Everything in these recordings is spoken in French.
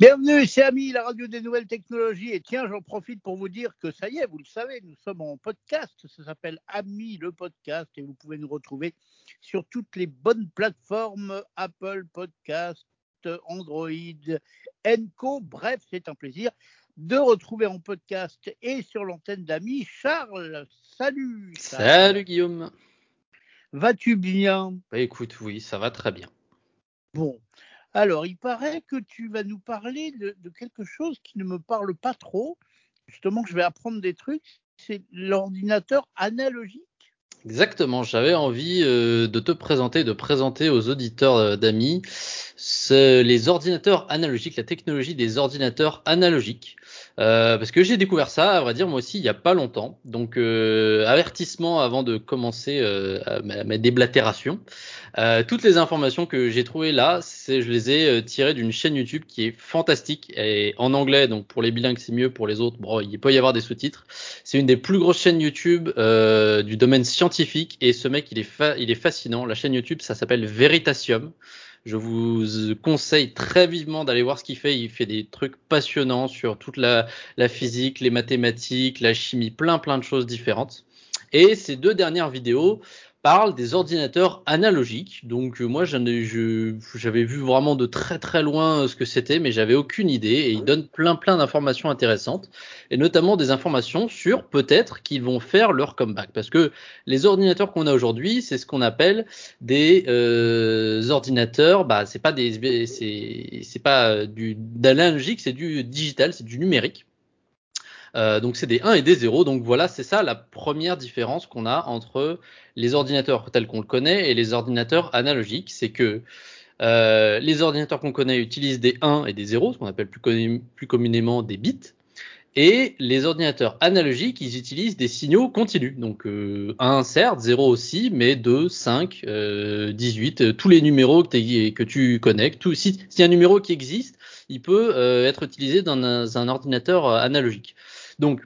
Bienvenue, c'est Ami, la radio des nouvelles technologies. Et tiens, j'en profite pour vous dire que ça y est, vous le savez, nous sommes en podcast. Ça s'appelle Ami le podcast et vous pouvez nous retrouver sur toutes les bonnes plateformes Apple Podcast, Android, Enco. Bref, c'est un plaisir de retrouver en podcast et sur l'antenne d'Ami Charles. Salut. Salut Guillaume. Vas-tu bien? Bah écoute, oui, ça va très bien. Bon, alors il paraît que tu vas nous parler de, quelque chose qui ne me parle pas trop. Justement, je vais apprendre des trucs. C'est l'ordinateur analogique. Exactement, j'avais envie euh, de te présenter, de présenter aux auditeurs euh, d'amis les ordinateurs analogiques, la technologie des ordinateurs analogiques. Euh, parce que j'ai découvert ça, à vrai dire, moi aussi, il n'y a pas longtemps. Donc, avertissement avant de commencer ma, ma, déblatération. toutes les informations que j'ai trouvées là, je les ai tirées d'une chaîne YouTube qui est fantastique et en anglais. Donc, pour les bilingues, c'est mieux. Pour les autres, bon, il peut y avoir des sous-titres. C'est une des plus grosses chaînes YouTube du domaine scientifique scientifique et ce mec il est, il est fascinant. La chaîne YouTube ça s'appelle Veritasium. Je vous conseille très vivement d'aller voir ce qu'il fait. Il fait des trucs passionnants sur toute la, la physique, les mathématiques, la chimie, plein plein de choses différentes. Et ces deux dernières vidéos, parle des ordinateurs analogiques. Donc euh, moi j'avais vu vraiment de très très loin euh, ce que c'était, mais j'avais aucune idée. Et il donne plein plein d'informations intéressantes, et notamment des informations sur peut-être qu'ils vont faire leur comeback. Parce que les ordinateurs qu'on a aujourd'hui, c'est ce qu'on appelle des euh, ordinateurs. Bah c'est pas des c'est pas du d'analogique, c'est du digital, c'est du numérique. Euh, donc c'est des 1 et des 0. Donc voilà, c'est ça la première différence qu'on a entre les ordinateurs tels qu'on le connaît et les ordinateurs analogiques. C'est que euh, les ordinateurs qu'on connaît utilisent des 1 et des 0, ce qu'on appelle plus, communément des bits. Et les ordinateurs analogiques, ils utilisent des signaux continus. Donc euh, 1 certes, 0 aussi, mais 2, 5, euh, 18, tous les numéros que, tu connectes. Tout, si, un numéro qui existe, il peut euh, être utilisé dans un ordinateur analogique. Donc,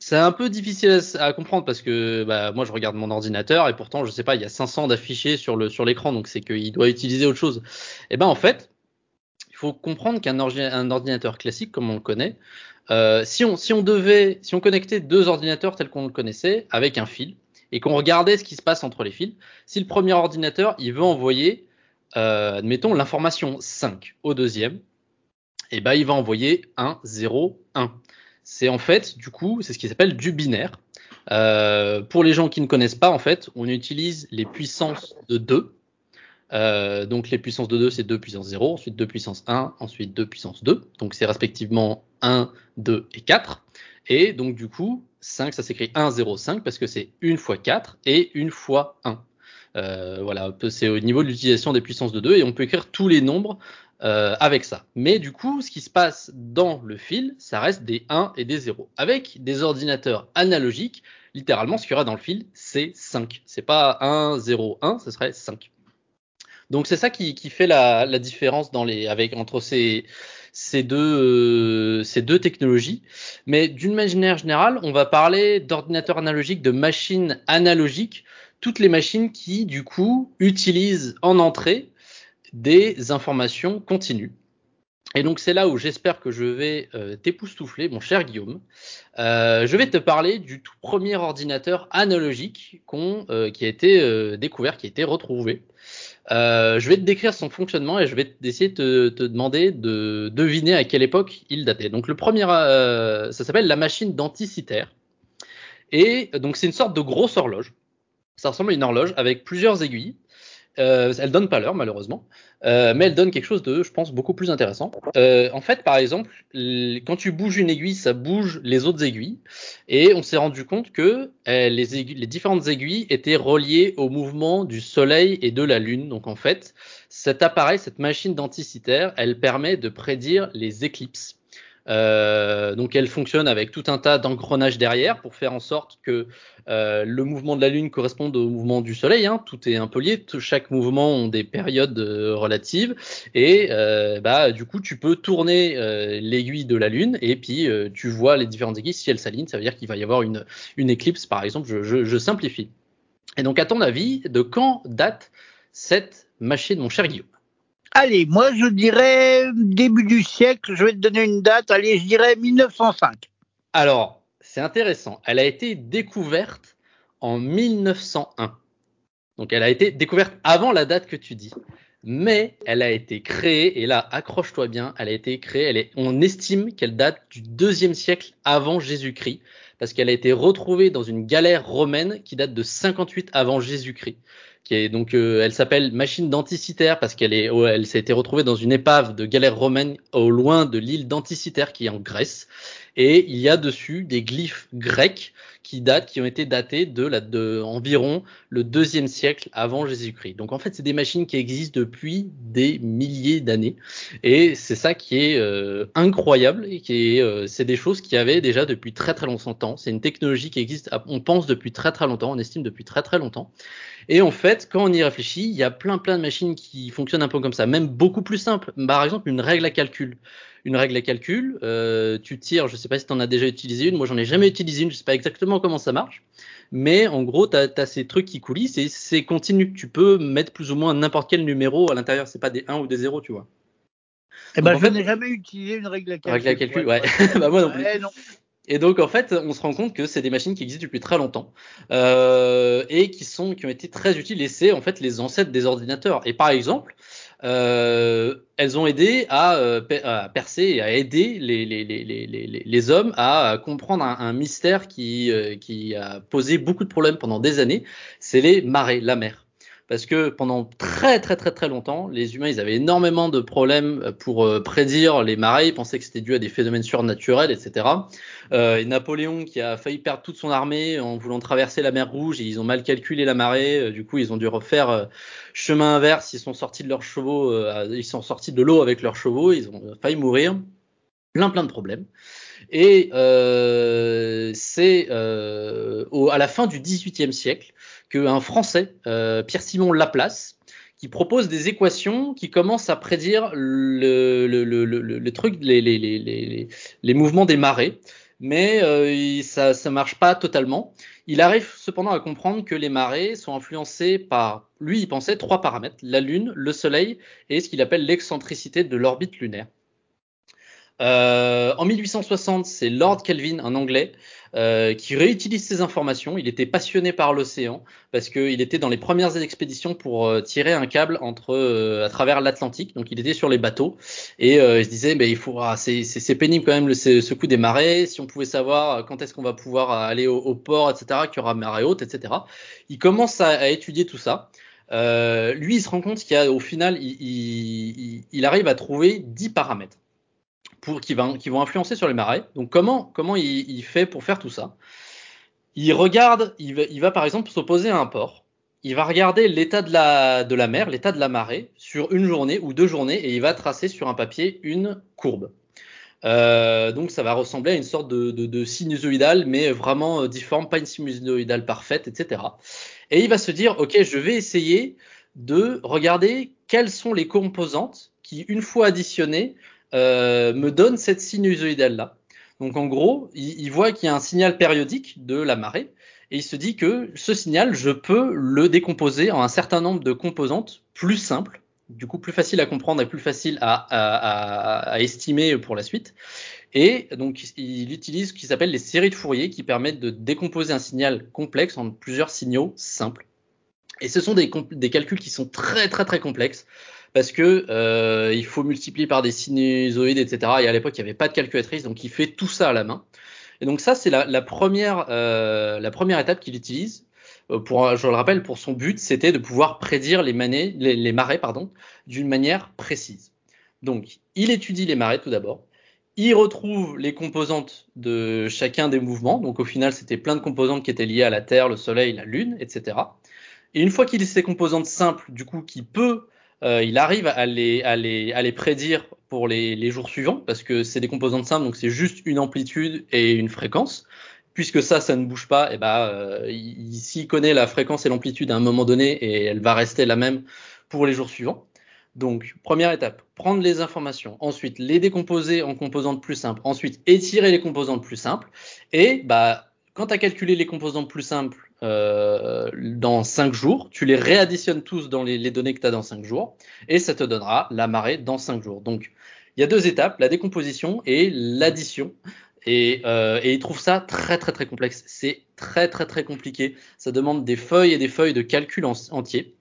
c'est un peu difficile à, comprendre parce que bah, moi je regarde mon ordinateur et pourtant je sais pas il y a 500 d'affichés sur l'écran donc c'est qu'il doit utiliser autre chose. Et eh ben en fait il faut comprendre qu'un ordinateur classique comme on le connaît, euh, si on si on devait si on connectait deux ordinateurs tels qu'on le connaissait avec un fil et qu'on regardait ce qui se passe entre les fils, si le premier ordinateur il veut envoyer euh, admettons l'information 5 au deuxième, et eh ben il va envoyer 1 0 1 c'est en fait, du coup, c'est ce qui s'appelle du binaire. Euh, pour les gens qui ne connaissent pas, en fait, on utilise les puissances de 2. Euh, donc les puissances de 2, c'est 2 puissance 0, ensuite 2 puissance 1, ensuite 2 puissance 2. Donc c'est respectivement 1, 2 et 4. Et donc du coup, 5, ça s'écrit 1, 0, 5 parce que c'est une fois 4 et une fois 1. Euh, voilà, c'est au niveau de l'utilisation des puissances de 2 et on peut écrire tous les nombres euh, avec ça. Mais du coup, ce qui se passe dans le fil, ça reste des 1 et des 0. Avec des ordinateurs analogiques, littéralement, ce qu'il y aura dans le fil, c'est 5. C'est pas 1, 0, 1, ce serait 5. Donc c'est ça qui, qui fait la, la, différence dans les, avec, entre ces, ces, deux, euh, ces deux technologies. Mais d'une manière générale, on va parler d'ordinateurs analogiques, de machines analogiques, toutes les machines qui, du coup, utilisent en entrée des informations continues. Et donc c'est là où j'espère que je vais euh, t'époustoufler, mon cher Guillaume. Euh, je vais te parler du tout premier ordinateur analogique euh, qui a été euh, découvert, qui a été retrouvé. je vais te décrire son fonctionnement et je vais essayer de te, demander de deviner à quelle époque il datait. Donc le premier, ça s'appelle la machine d'anticitaire. Et donc c'est une sorte de grosse horloge. Ça ressemble à une horloge avec plusieurs aiguilles. Euh, elle donne pas l'heure malheureusement, euh, mais elle donne quelque chose de, je pense, beaucoup plus intéressant. Euh, en fait, par exemple, quand tu bouges une aiguille, ça bouge les autres aiguilles, et on s'est rendu compte que euh, les, différentes aiguilles étaient reliées au mouvement du Soleil et de la Lune. Donc en fait, cet appareil, cette machine denticitaire, elle permet de prédire les éclipses. Euh, donc elle fonctionne avec tout un tas d'engrenages derrière pour faire en sorte que euh, le mouvement de la Lune corresponde au mouvement du Soleil. Hein. Tout est un peu lié. Chaque mouvement ont des périodes euh, relatives et euh, bah du coup tu peux tourner euh, l'aiguille de la Lune et puis tu vois les différentes aiguilles. Si elles s'alignent, ça veut dire qu'il va y avoir une, une éclipse par exemple. Je, je, je simplifie. Et donc à ton avis, de quand date cette machine, mon cher Guillaume? Allez, moi je dirais début du siècle, je vais te donner une date, allez, je dirais 1905. Alors, c'est intéressant, elle a été découverte en 1901. Donc elle a été découverte avant la date que tu dis. Mais elle a été créée, et là, accroche-toi bien, elle a été créée, on estime qu'elle date du deuxième siècle avant Jésus-Christ, parce qu'elle a été retrouvée dans une galère romaine qui date de 58 avant Jésus-Christ. Donc, euh, elle s'appelle machine d'Anticitaire parce qu'elle est, elle s'est retrouvée dans une épave de galère romaine au loin de l'île d'Anticitaire qui est en Grèce. Et il y a dessus des glyphes grecs qui datent, qui ont été datés de, la, de environ le deuxième siècle avant Jésus-Christ. Donc en fait, c'est des machines qui existent depuis des milliers d'années, et c'est ça qui est euh, incroyable et qui est, euh, c'est des choses qui avaient déjà depuis très très longtemps. C'est une technologie qui existe, on pense depuis très très longtemps, on estime depuis très très longtemps. Et en fait, quand on y réfléchit, il y a plein plein de machines qui fonctionnent un peu comme ça, même beaucoup plus simple. Par exemple, une règle à calcul une règle à calcul. Euh, tu tires, je ne sais pas si tu en as déjà utilisé une, moi j'en ai jamais utilisé une, je ne sais pas exactement comment ça marche. Mais en gros, tu as, ces trucs qui coulissent et c'est continu. Tu peux mettre plus ou moins n'importe quel numéro à l'intérieur, c'est pas des 1 ou des 0, tu vois. Eh ben, je n'ai jamais utilisé une règle à calcul. Règle à calcul, ouais. bah, moi non plus. Et donc en fait, on se rend compte que c'est des machines qui existent depuis très longtemps euh, et qui sont qui ont été très utiles et c'est en fait les ancêtres des ordinateurs. Et par exemple, elles ont aidé à, euh, à, percer et à aider les, hommes à comprendre un, mystère euh, qui a posé beaucoup de problèmes pendant des années. C'est les marées, la mer parce que pendant très très très très longtemps, les humains ils avaient énormément de problèmes pour euh, prédire les marées, ils pensaient que c'était dû à des phénomènes surnaturels, etc. Euh, et Napoléon qui a failli perdre toute son armée en voulant traverser la mer Rouge, ils ont mal calculé la marée, euh, du coup ils ont dû refaire euh, chemin inverse, ils sont sortis de leurs chevaux, ils sont sortis de l'eau avec leurs chevaux, ils ont failli mourir, plein plein de problèmes. Et euh, c'est euh, à la fin du XVIIIe siècle qu'un Français, euh, Pierre-Simon Laplace, qui propose des équations qui commencent à prédire le, les, mouvements des marées, mais euh, ça ne marche pas totalement. Il arrive cependant à comprendre que les marées sont influencées par, lui, il pensait trois paramètres la Lune, le Soleil et ce qu'il appelle l'excentricité de l'orbite lunaire. Euh, en 1860, c'est Lord Kelvin, un Anglais, euh, qui réutilise ces informations. Il était passionné par l'océan parce qu'il était dans les premières expéditions pour euh, tirer un câble entre à travers l'Atlantique. Donc il était sur les bateaux et il se disait, mais il faudra, c'est pénible quand même le, ce, coup des marées. Si on pouvait savoir quand est-ce qu'on va pouvoir aller au, port, etc., qu'il y aura marée haute, etc. Il commence à, à étudier tout ça. Euh, lui, il se rend compte qu'au final, il, il, il, arrive à trouver 10 paramètres qui, vont influencer sur les marais. Donc comment, comment il, fait pour faire tout ça? Il regarde, il va, par exemple s'opposer à un port. Il va regarder l'état de la, de la mer, l'état de la marée sur une journée ou deux journées et il va tracer sur un papier une courbe. Euh, donc ça va ressembler à une sorte de, de, de sinusoïdale, mais vraiment difforme, pas une sinusoïdale parfaite, etc. Et il va se dire, ok, je vais essayer de regarder quelles sont les composantes qui, une fois additionnées, euh, me donne cette sinusoïdale-là. Donc en gros, il, voit qu'il y a un signal périodique de la marée et il se dit que ce signal, je peux le décomposer en un certain nombre de composantes plus simples, du coup plus facile à comprendre et plus facile à, estimer pour la suite. Et donc il utilise ce qui s'appelle les séries de Fourier qui permettent de décomposer un signal complexe en plusieurs signaux simples. Et ce sont des calculs qui sont très très très complexes parce que euh, il faut multiplier par des sinusoïdes, etc. Et à l'époque, il n'y avait pas de calculatrice, donc il fait tout ça à la main. Et donc ça, c'est la, la, première, euh, la première étape qu'il utilise. Euh, pour, je le rappelle, pour son but, c'était de pouvoir prédire les, manées, les, les marées pardon, d'une manière précise. Donc, il étudie les marées tout d'abord. Il retrouve les composantes de chacun des mouvements. Donc, au final, c'était plein de composantes qui étaient liées à la Terre, le Soleil, la Lune, etc. Et une fois qu'il a ces composantes simples, du coup, qui peut euh, il arrive à les, à, les, à les prédire pour les, les jours suivants parce que c'est des composantes simples, donc c'est juste une amplitude et une fréquence. Puisque ça, ça ne bouge pas, et eh ben, euh, s'il connaît la fréquence et l'amplitude à un moment donné, et elle va rester la même pour les jours suivants. Donc, première étape, prendre les informations, ensuite les décomposer en composantes plus simples, ensuite étirer les composantes plus simples, et bah, quand tu as calculé les composantes plus simples, euh, dans 5 jours, tu les réadditionnes tous dans les, données que tu as dans 5 jours, et ça te donnera la marée dans 5 jours. Donc, il y a deux étapes, la décomposition et l'addition. Et, euh, et, il trouve ça très très très complexe. C'est très très très compliqué. Ça demande des feuilles et des feuilles de calcul en, entier.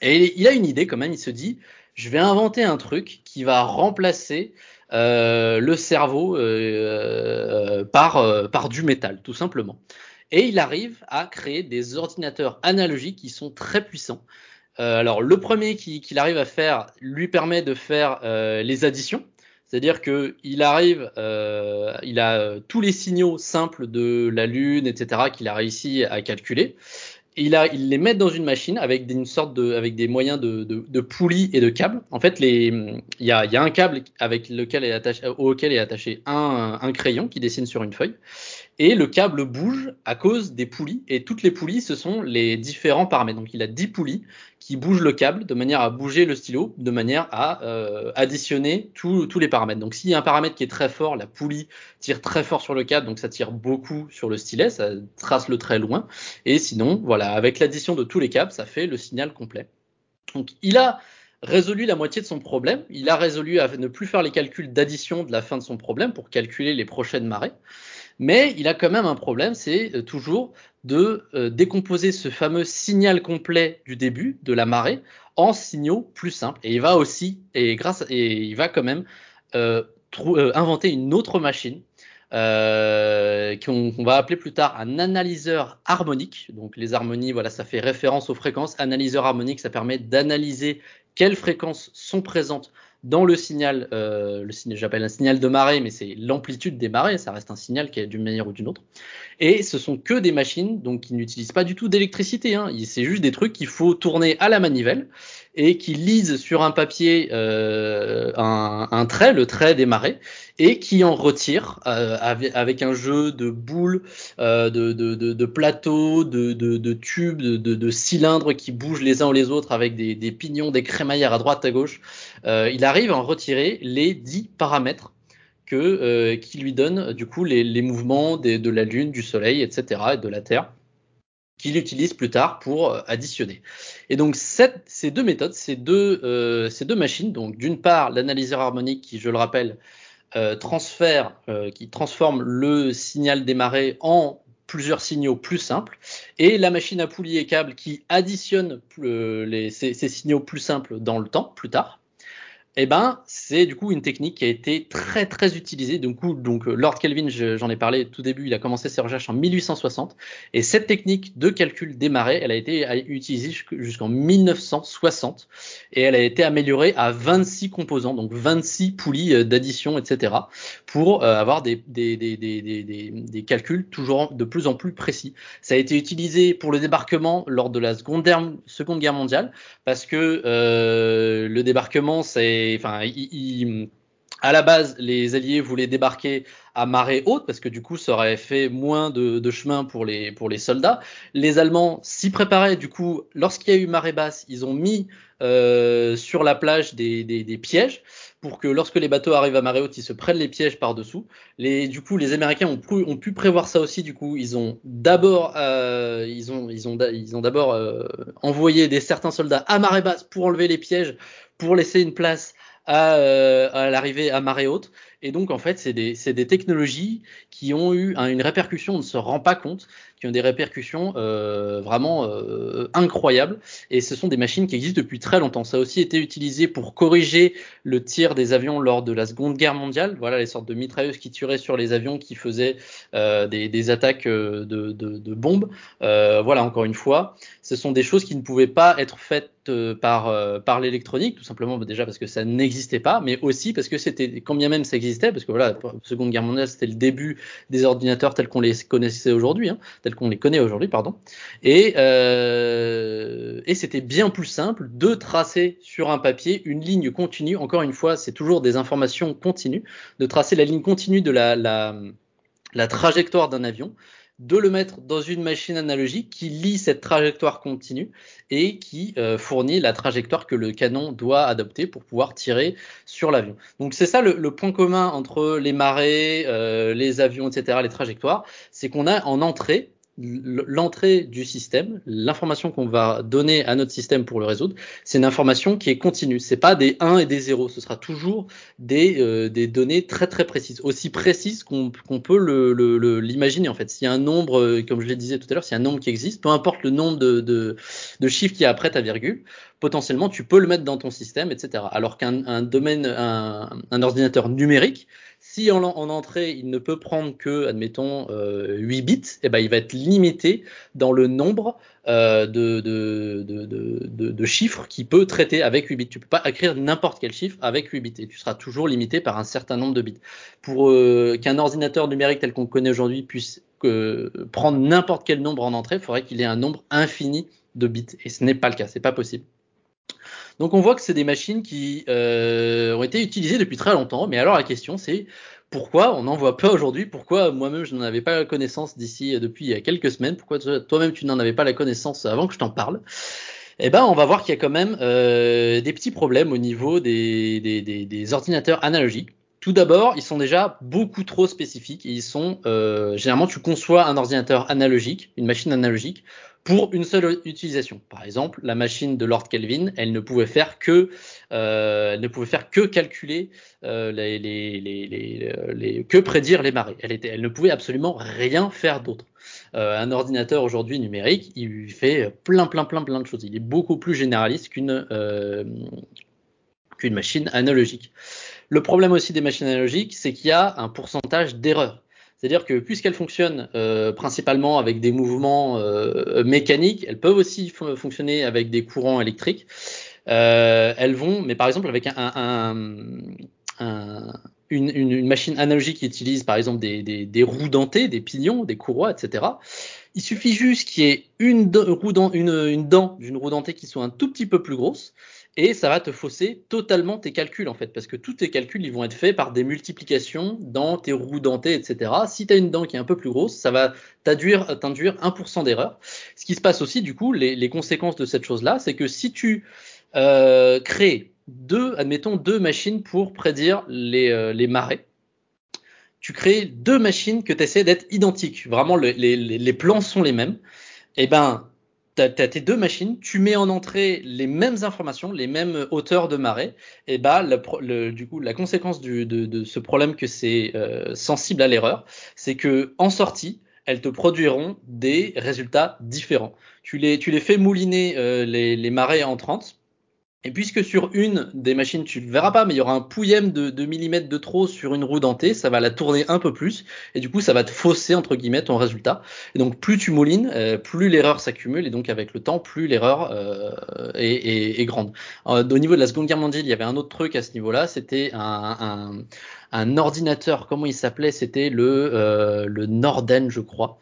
Et il a une idée quand même. Il se dit, je vais inventer un truc qui va remplacer euh, le cerveau euh, par du métal, tout simplement. Et il arrive à créer des ordinateurs analogiques qui sont très puissants. Euh, alors le premier qu'il qui arrive à faire lui permet de faire euh, les additions. C'est-à-dire qu'il arrive, euh, il a tous les signaux simples de la Lune, etc., qu'il a réussi à calculer. il, a, il les met dans une machine avec des, une sorte de, avec des moyens de, de, de poulies et de câbles. En fait, il, y y a un câble avec lequel est attaché, auquel est attaché un, un crayon qui dessine sur une feuille. Et le câble bouge à cause des poulies. Et toutes les poulies, ce sont les différents paramètres. Donc il a 10 poulies qui bougent le câble de manière à bouger le stylo, de manière à euh, additionner tous les paramètres. Donc s'il y a un paramètre qui est très fort, la poulie tire très fort sur le câble, donc ça tire beaucoup sur le stylet, ça trace le trait loin. Et sinon, voilà, avec l'addition de tous les câbles, ça fait le signal complet. Donc il a résolu la moitié de son problème. Il a résolu à ne plus faire les calculs d'addition de la fin de son problème pour calculer les prochaines marées. Mais il a quand même un problème, c'est euh, toujours de euh, décomposer ce fameux signal complet du début de la marée en signaux plus simples. Et il va aussi, et grâce, et il va quand même euh, inventer une autre machine qu'on va appeler plus tard un analyseur harmonique. Donc les harmonies, voilà, ça fait référence aux fréquences. Analyseur harmonique, ça permet d'analyser quelles fréquences sont présentes dans le signal, euh, le signal, j'appelle un signal de marée, mais c'est l'amplitude des marées, ça reste un signal qui est d'une manière ou d'une autre. Et ce sont que des machines donc qui n'utilisent pas du tout d'électricité. Hein. C'est juste des trucs qu'il faut tourner à la manivelle et qui lisent sur un papier euh, un, trait, le trait des marées, et qui en retirent euh, avec, un jeu de boules, euh, de, plateaux, de, tubes, de, cylindres qui bougent les uns ou les autres avec des, pignons, des crémaillères à droite à gauche. Il arrive à en retirer les 10 paramètres qui lui donnent du coup les, mouvements de la Lune, du Soleil, etc. et de la Terre qu'il utilise plus tard pour euh, additionner. Et donc ces deux méthodes, ces deux, euh, ces deux machines, donc d'une part l'analyseur harmonique qui, je le rappelle, euh, transfère, qui transforme le signal marées en plusieurs signaux plus simples, et la machine à poulies et câbles qui additionne ces, signaux plus simples dans le temps, plus tard. Eh ben, c'est du coup une technique qui a été très très utilisée. Donc, donc Lord Kelvin, j'en ai parlé tout début, il a commencé ses recherches en 1860, et cette technique de calcul des elle a été utilisée jusqu'en 1960, et elle a été améliorée à 26 composants, donc 26 poulies euh, d'addition, etc., pour euh, avoir des, calculs toujours de plus en plus précis. Ça a été utilisé pour le débarquement lors de la Seconde Guerre, mondiale, parce que euh, le débarquement, c'est enfin, à la base, les Alliés voulaient débarquer à marée haute parce que du coup, ça aurait fait moins de, chemin pour les, pour les soldats. Les Allemands s'y préparaient. Du coup, lorsqu'il y a eu marée basse, ils ont mis euh, sur la plage des, des, des, pièges pour que lorsque les bateaux arrivent à marée haute, ils se prennent les pièges par-dessous. Les, du coup, les Américains ont pu, ont pu prévoir ça aussi. Du coup, ils ont d'abord, euh, ils ont, ils ont, ils ont d'abord euh, envoyé des certains soldats à marée basse pour enlever les pièges, pour laisser une place à, euh, à l'arrivée à marée haute. Et donc, en fait, c'est des, des, technologies qui ont eu une répercussion, on ne se rend pas compte, qui ont des répercussions euh, vraiment euh, incroyables. Et ce sont des machines qui existent depuis très longtemps. Ça a aussi été utilisé pour corriger le tir des avions lors de la Seconde Guerre mondiale. Voilà les sortes de mitrailleuses qui tiraient sur les avions qui faisaient euh, des, attaques de, bombes. Voilà, encore une fois, ce sont des choses qui ne pouvaient pas être faites par, par l'électronique, tout simplement déjà parce que ça n'existait pas, mais aussi parce que c'était, quand bien même ça existait, parce que voilà, la Seconde Guerre mondiale, c'était le début des ordinateurs tels qu'on les connaissait aujourd'hui, hein, qu'on les connaît aujourd'hui, pardon. Et, euh, et c'était bien plus simple de tracer sur un papier une ligne continue. Encore une fois, c'est toujours des informations continues, de tracer la ligne continue de la, trajectoire d'un avion de le mettre dans une machine analogique qui lit cette trajectoire continue et qui euh, fournit la trajectoire que le canon doit adopter pour pouvoir tirer sur l'avion. Donc c'est ça le, le, point commun entre les marées, euh, les avions, etc., les trajectoires, c'est qu'on a en entrée l'entrée du système, l'information qu'on va donner à notre système pour le résoudre, c'est une information qui est continue. C'est pas des 1 et des 0. Ce sera toujours des, euh, des données très très précises, aussi précises qu'on peut l'imaginer en fait. S'il y a un nombre, euh, comme je le disais tout à l'heure, s'il y a un nombre qui existe, peu importe le nombre de, de, de chiffres qui est après ta virgule, potentiellement tu peux le mettre dans ton système, etc. Alors qu'un domaine, un, un ordinateur numérique, si en, entrée, il ne peut prendre que, admettons, 8 euh, bits, eh ben, il va être limité dans le nombre euh, de, chiffres qu'il peut traiter avec 8 bits. Tu peux pas écrire n'importe quel chiffre avec 8 bits et tu seras toujours limité par un certain nombre de bits. Pour euh, qu'un ordinateur numérique tel qu'on connaît aujourd'hui puisse prendre n'importe quel nombre en entrée, il faudrait qu'il ait un nombre infini de bits et ce n'est pas le cas, c'est pas possible. Donc on voit que c'est des machines qui euh, ont été utilisées depuis très longtemps, mais alors la question c'est pourquoi on n'en voit pas aujourd'hui? Pourquoi moi-même je n'en avais pas la connaissance d'ici euh, depuis il y a quelques semaines? Pourquoi toi-même tu n'en avais pas la connaissance avant que je t'en parle? Eh ben, on va voir qu'il y a quand même euh, des petits problèmes au niveau des, ordinateurs analogiques. Tout d'abord, ils sont déjà beaucoup trop spécifiques. ils sont généralement, tu conçois un ordinateur analogique, une machine analogique, pour une seule utilisation. Par exemple, la machine de Lord Kelvin, elle ne pouvait faire que, euh, elle ne pouvait faire que calculer euh, les, les, que prédire les marées. Elle, était, elle ne pouvait absolument rien faire d'autre. Euh, un ordinateur aujourd'hui numérique, il fait plein, plein, plein, plein de choses. Il est beaucoup plus généraliste qu'une euh, qu'une machine analogique. Le problème aussi des machines analogiques, c'est qu'il y a un pourcentage d'erreurs. C'est-à-dire que puisqu'elles fonctionnent euh, principalement avec des mouvements euh, mécaniques, elles peuvent aussi fonctionner avec des courants électriques. Euh, elles vont, mais par exemple avec un, un, un une, machine analogique qui utilise par exemple des, roues dentées, des pignons, des courroies, etc. Il suffit juste qu'il y ait une dent d'une roue dentée qui soit un tout petit peu plus grosse et ça va te fausser totalement tes calculs en fait, parce que tous tes calculs ils vont être faits par des multiplications dans tes roues dentées, etc. Si tu as une dent qui est un peu plus grosse, ça va t'induire 1% d'erreur. Ce qui se passe aussi, du coup, les, conséquences de cette chose-là, c'est que si tu euh, crées deux, admettons, deux machines pour prédire les, euh, marées, tu crées deux machines que tu essaies d'être identiques. Vraiment, les, les, plans sont les mêmes. Eh ben, tu as, tes deux machines, tu mets en entrée les mêmes informations, les mêmes hauteurs de marée, et bah le, du coup la conséquence de, ce problème que c'est euh, sensible à l'erreur, c'est que en sortie, elles te produiront des résultats différents. Tu les, tu les fais mouliner euh, les, les marées entrantes, et puisque sur une des machines, tu le verras pas, mais il y aura un pouillème de, de millimètres de trop sur une roue dentée, ça va la tourner un peu plus, et du coup, ça va te fausser, entre guillemets, ton résultat. Et donc, plus tu moulines, euh, plus l'erreur s'accumule, et donc, avec le temps, plus l'erreur euh, est, est, est, grande. Euh, au niveau de la Seconde Guerre mondiale, il y avait un autre truc à ce niveau-là, c'était un, un, un ordinateur, comment il s'appelait? C'était le, euh, le Norden, je crois.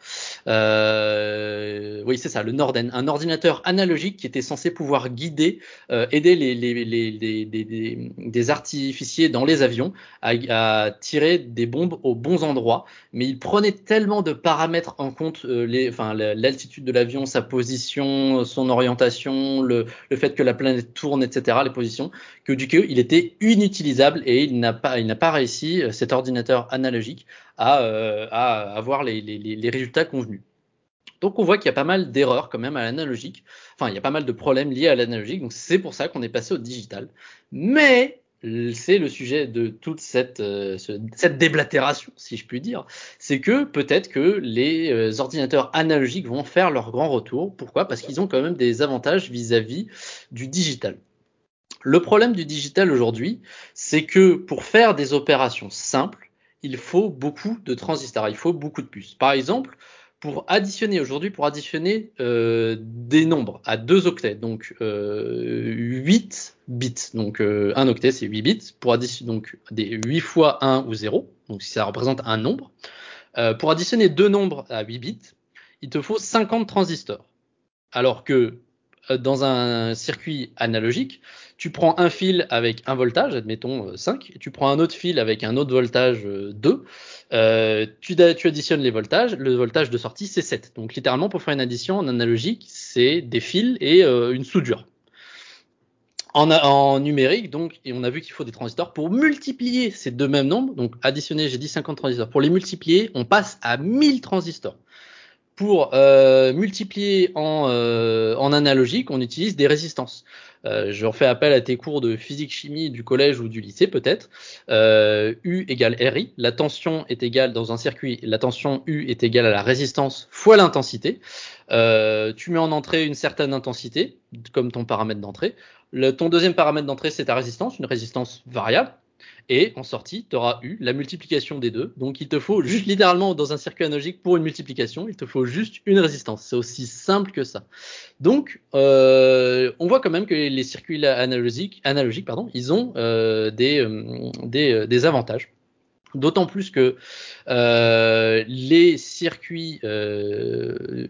Euh, oui, c'est ça, le Norden. Un ordinateur analogique qui était censé pouvoir guider, euh, aider les, les, les, les, des artificiers dans les avions à, à, tirer des bombes aux bons endroits. Mais il prenait tellement de paramètres en compte, euh, l'altitude de l'avion, sa position, son orientation, le, le fait que la planète tourne, etc., les positions, que du coup, il était inutilisable et il n'a pas, il n'a pas réussi euh, cet ordinateur analogique à, euh, à avoir les, résultats convenus. Donc on voit qu'il y a pas mal d'erreurs quand même à l'analogique. Enfin, il y a pas mal de problèmes liés à l'analogique. Donc c'est pour ça qu'on est passé au digital. Mais c'est le sujet de toute cette, euh, cette déblatération, si je puis dire, c'est que peut-être que les ordinateurs analogiques vont faire leur grand retour. Pourquoi? Parce qu'ils ont quand même des avantages vis-à-vis -vis du digital. Le problème du digital aujourd'hui, c'est que pour faire des opérations simples, il faut beaucoup de transistors, il faut beaucoup de puces. Par exemple, pour additionner aujourd'hui, pour additionner euh, des nombres à deux octets, donc euh, 8 bits, donc euh, un octet c'est 8 bits, pour additionner donc des 8 fois 1 ou 0, donc si ça représente un nombre, euh, pour additionner deux nombres à 8 bits, il te faut 50 transistors. Alors que dans un circuit analogique, tu prends un fil avec un voltage, admettons 5, euh, et tu prends un autre fil avec un autre voltage 2, euh, tu, additionnes les voltages, le voltage de sortie c'est 7. Donc littéralement pour faire une addition en analogique, c'est des fils et euh, une soudure. En, en, numérique, donc, et on a vu qu'il faut des transistors pour multiplier ces deux mêmes nombres, donc additionner, j'ai dit 50 transistors, pour les multiplier, on passe à 1000 transistors pour euh, multiplier en, euh, en analogique, on utilise des résistances. Euh, je refais appel à tes cours de physique-chimie du collège ou du lycée peut-être. Euh, U égale RI. La tension est égale dans un circuit. La tension U est égale à la résistance fois l'intensité. Euh, tu mets en entrée une certaine intensité comme ton paramètre d'entrée. ton deuxième paramètre d'entrée c'est ta résistance, une résistance variable. Et en sortie, tu auras eu la multiplication des deux. Donc il te faut juste littéralement dans un circuit analogique pour une multiplication, il te faut juste une résistance. C'est aussi simple que ça. Donc euh, on voit quand même que les circuits analogiques, ils ont euh, des, euh, des, avantages. D'autant plus que les circuits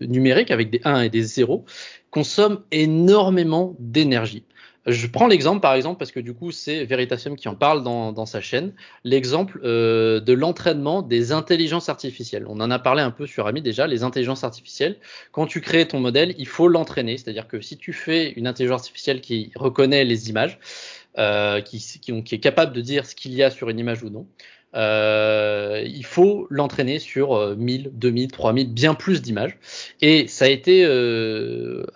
numériques avec des 1 et des 0 consomment énormément d'énergie. Je prends l'exemple, par exemple, parce que du coup, c'est Veritasium qui en parle dans, sa chaîne, l'exemple euh, de l'entraînement des intelligences artificielles. On en a parlé un peu sur Ami déjà, les intelligences artificielles. Quand tu crées ton modèle, il faut l'entraîner. C'est-à-dire que si tu fais une intelligence artificielle qui reconnaît les images, euh, qui, est capable de dire ce qu'il y a sur une image ou non, euh, il faut l'entraîner sur 1000, 2000, 3000, bien plus d'images. Et ça a été,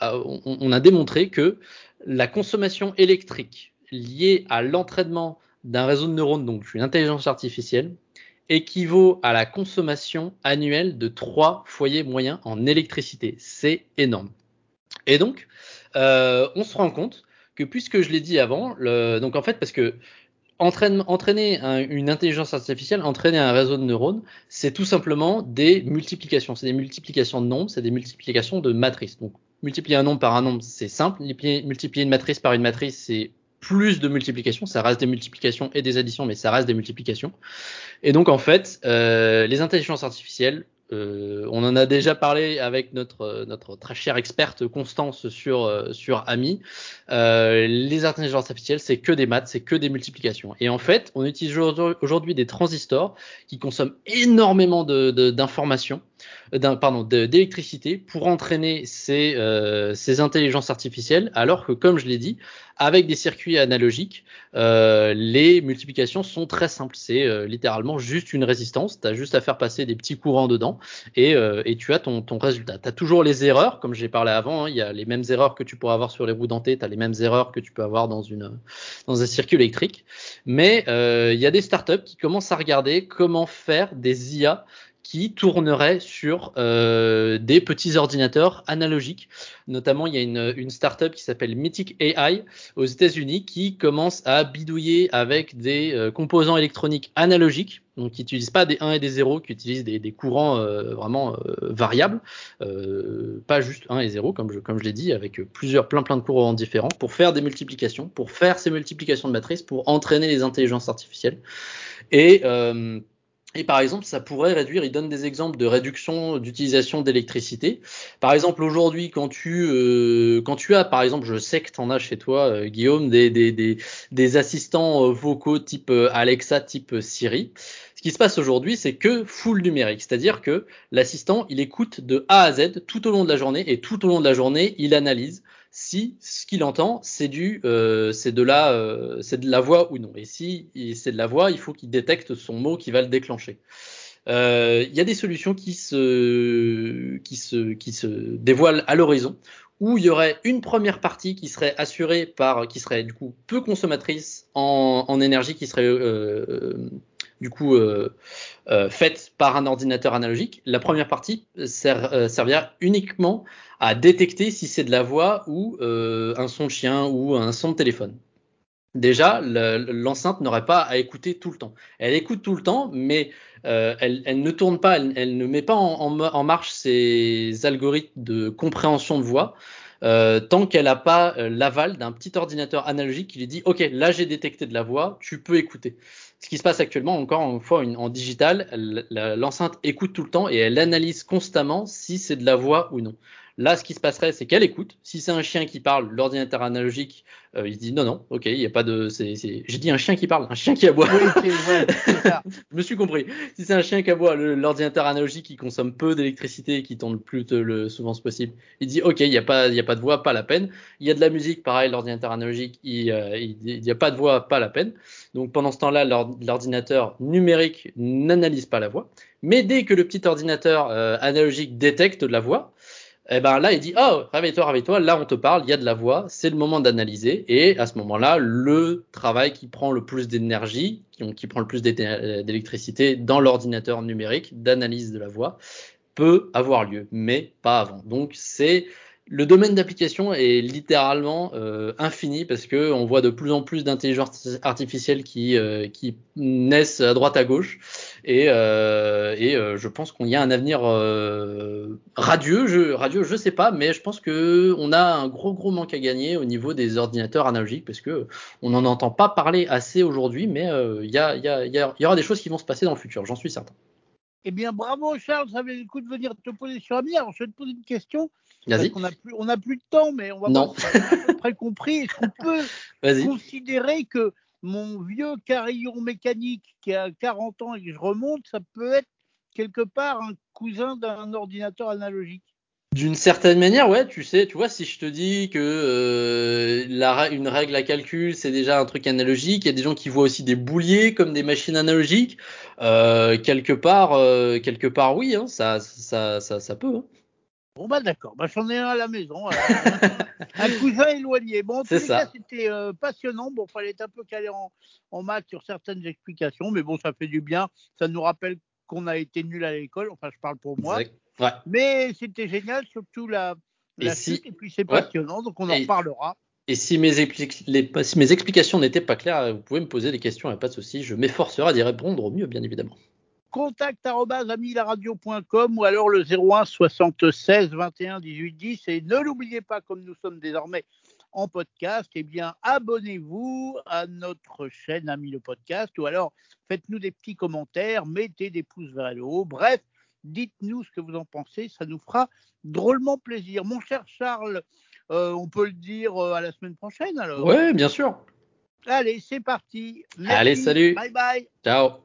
on, a démontré que la consommation électrique liée à l'entraînement d'un réseau de neurones, donc une intelligence artificielle, équivaut à la consommation annuelle de trois foyers moyens en électricité. C'est énorme. Et donc, euh, on se rend compte que puisque je l'ai dit avant, donc en fait parce que entraîner, entraîner un, une intelligence artificielle, entraîner un réseau de neurones, c'est tout simplement des multiplications. C'est des multiplications de nombres, c'est des multiplications de matrices. Multiplier un nombre par un nombre, c'est simple. Multiplier une matrice par une matrice, c'est plus de multiplication. Ça reste des multiplications et des additions, mais ça reste des multiplications. Et donc, en fait, euh, les intelligences artificielles euh, on en a déjà parlé avec notre, notre très chère experte Constance sur, euh, sur AMI. Euh, les intelligences artificielles, c'est que des maths, c'est que des multiplications. Et en fait, on utilise aujourd'hui des transistors qui consomment énormément d'informations, de, de, pardon, d'électricité pour entraîner ces, euh, ces intelligences artificielles, alors que, comme je l'ai dit, avec des circuits analogiques, euh, les multiplications sont très simples. C'est euh, littéralement juste une résistance. Tu as juste à faire passer des petits courants dedans et, euh, et tu as ton, ton résultat. Tu as toujours les erreurs, comme j'ai parlé avant. Hein. Il y a les mêmes erreurs que tu pourrais avoir sur les roues dentées. Tu as les mêmes erreurs que tu peux avoir dans, une, dans un circuit électrique. Mais il y a des startups qui commencent à regarder comment faire des IA qui tournerait sur euh, des petits ordinateurs analogiques. Notamment, il y a une, une startup qui s'appelle Mythic AI aux États-Unis qui commence à bidouiller avec des euh, composants électroniques analogiques, donc qui n'utilisent pas des 1 et des 0, qui utilisent des, courants euh, vraiment euh, variables, euh, pas juste 1 et 0 comme je, comme je l'ai dit, avec plusieurs plein plein de courants différents pour faire des multiplications, pour faire ces multiplications de matrices, pour entraîner les intelligences artificielles. Et et par exemple, ça pourrait réduire, il donne des exemples de réduction d'utilisation d'électricité. Par exemple, aujourd'hui, quand tu euh, quand tu as, par exemple, je sais que tu en as chez toi, euh, Guillaume, des, des, des, des assistants euh, vocaux type euh, Alexa, type Siri. Ce qui se passe aujourd'hui, c'est que full numérique, c'est-à-dire que l'assistant, il écoute de A à Z tout au long de la journée et tout au long de la journée, il analyse si ce qu'il entend c'est du euh, c'est de la euh, c'est de la voix ou non. Et si c'est de la voix il faut qu'il détecte son mot qui va le déclencher. Euh, il y a des solutions qui se qui se qui se dévoilent à l'horizon où il y aurait une première partie qui serait assurée par qui serait du coup peu consommatrice en, en énergie qui serait euh, du coup euh, euh, faite par un ordinateur analogique. La première partie euh, servira uniquement à détecter si c'est de la voix ou un son de chien ou un son de téléphone. Déjà, l'enceinte n'aurait pas à écouter tout le temps. Elle écoute tout le temps, mais elle, ne tourne pas, elle, ne met pas en, marche ses algorithmes de compréhension de voix tant qu'elle n'a pas l'aval d'un petit ordinateur analogique qui lui dit OK, là j'ai détecté de la voix, tu peux écouter. Ce qui se passe actuellement, encore une fois, en digital, l'enceinte écoute tout le temps et elle analyse constamment si c'est de la voix ou non. Là, ce qui se passerait, c'est qu'elle écoute. Si c'est un chien qui parle, l'ordinateur analogique, euh, il dit non, non, ok, il n'y a pas de. J'ai dit un chien qui parle, un chien qui aboie. Oui, ouais, Je me suis compris. Si c'est un chien qui aboie, l'ordinateur analogique qui consomme peu d'électricité et qui tourne le plus le souvent possible, il dit ok, il n'y a pas, il y a pas de voix, pas la peine. Il y a de la musique, pareil, l'ordinateur analogique, il n'y euh, a pas de voix, pas la peine. Donc pendant ce temps-là, l'ordinateur numérique n'analyse pas la voix. Mais dès que le petit ordinateur euh, analogique détecte de la voix, eh ben là, il dit oh réveille-toi, réveille-toi. Là, on te parle, il y a de la voix, c'est le moment d'analyser. Et à ce moment-là, le travail qui prend le plus d'énergie, qui, qui prend le plus d'électricité dans l'ordinateur numérique d'analyse de la voix, peut avoir lieu, mais pas avant. Donc c'est le domaine d'application est littéralement euh, infini parce que on voit de plus en plus d'intelligence artificielle qui, euh, qui naissent à droite à gauche et, euh, je pense qu'on y a un avenir radieux, je, radieux, je sais pas, mais je pense que on a un gros gros manque à gagner au niveau des ordinateurs analogiques parce que on n'en entend pas parler assez aujourd'hui, mais il y, a, y, a, y aura des choses qui vont se passer dans le futur, j'en suis certain. Eh bien, bravo Charles, ça avait le coup de venir te poser sur. Alors, je vais te poser une question. Qu'on n'a plus, on a plus de temps, mais on va non. voir si compris. Est-ce qu'on peut considérer que mon vieux carillon mécanique qui a 40 ans et que je remonte, ça peut être quelque part un cousin d'un ordinateur analogique d'une certaine manière, ouais, tu sais, tu vois, si je te dis que euh, la, une règle à calcul, c'est déjà un truc analogique, il y a des gens qui voient aussi des bouliers comme des machines analogiques, euh, quelque part, euh, quelque part, oui, hein, ça, ça, ça, ça peut. Hein. Bon bah d'accord, bah, j'en ai un à la maison, un cousin éloigné. Bon, c'est ça. C'était passionnant. Bon, fallait être un peu calé en, en maths sur certaines explications, mais bon, ça fait du bien. Ça nous rappelle qu'on a été nul à l'école. Enfin, je parle pour moi. Mais c'était génial, surtout la, la et, et puis c'est passionnant, donc on en reparlera. Et si mes, si mes explications n'étaient pas claires, vous pouvez me poser des questions, il n'y a pas de souci, je m'efforcerai d'y répondre au mieux, bien évidemment. Contact radio.com ou alors le 01 76 21 18 10 et ne l'oubliez pas, comme nous sommes désormais en podcast, eh bien, abonnez-vous à notre chaîne Ami le podcast ou alors faites-nous des petits commentaires, mettez des pouces vers le haut. Bref, Dites-nous ce que vous en pensez, ça nous fera drôlement plaisir. Mon cher Charles, euh, on peut le dire euh, à la semaine prochaine alors Oui, bien sûr. Allez, c'est parti. Allez, salut. Bye bye. Ciao.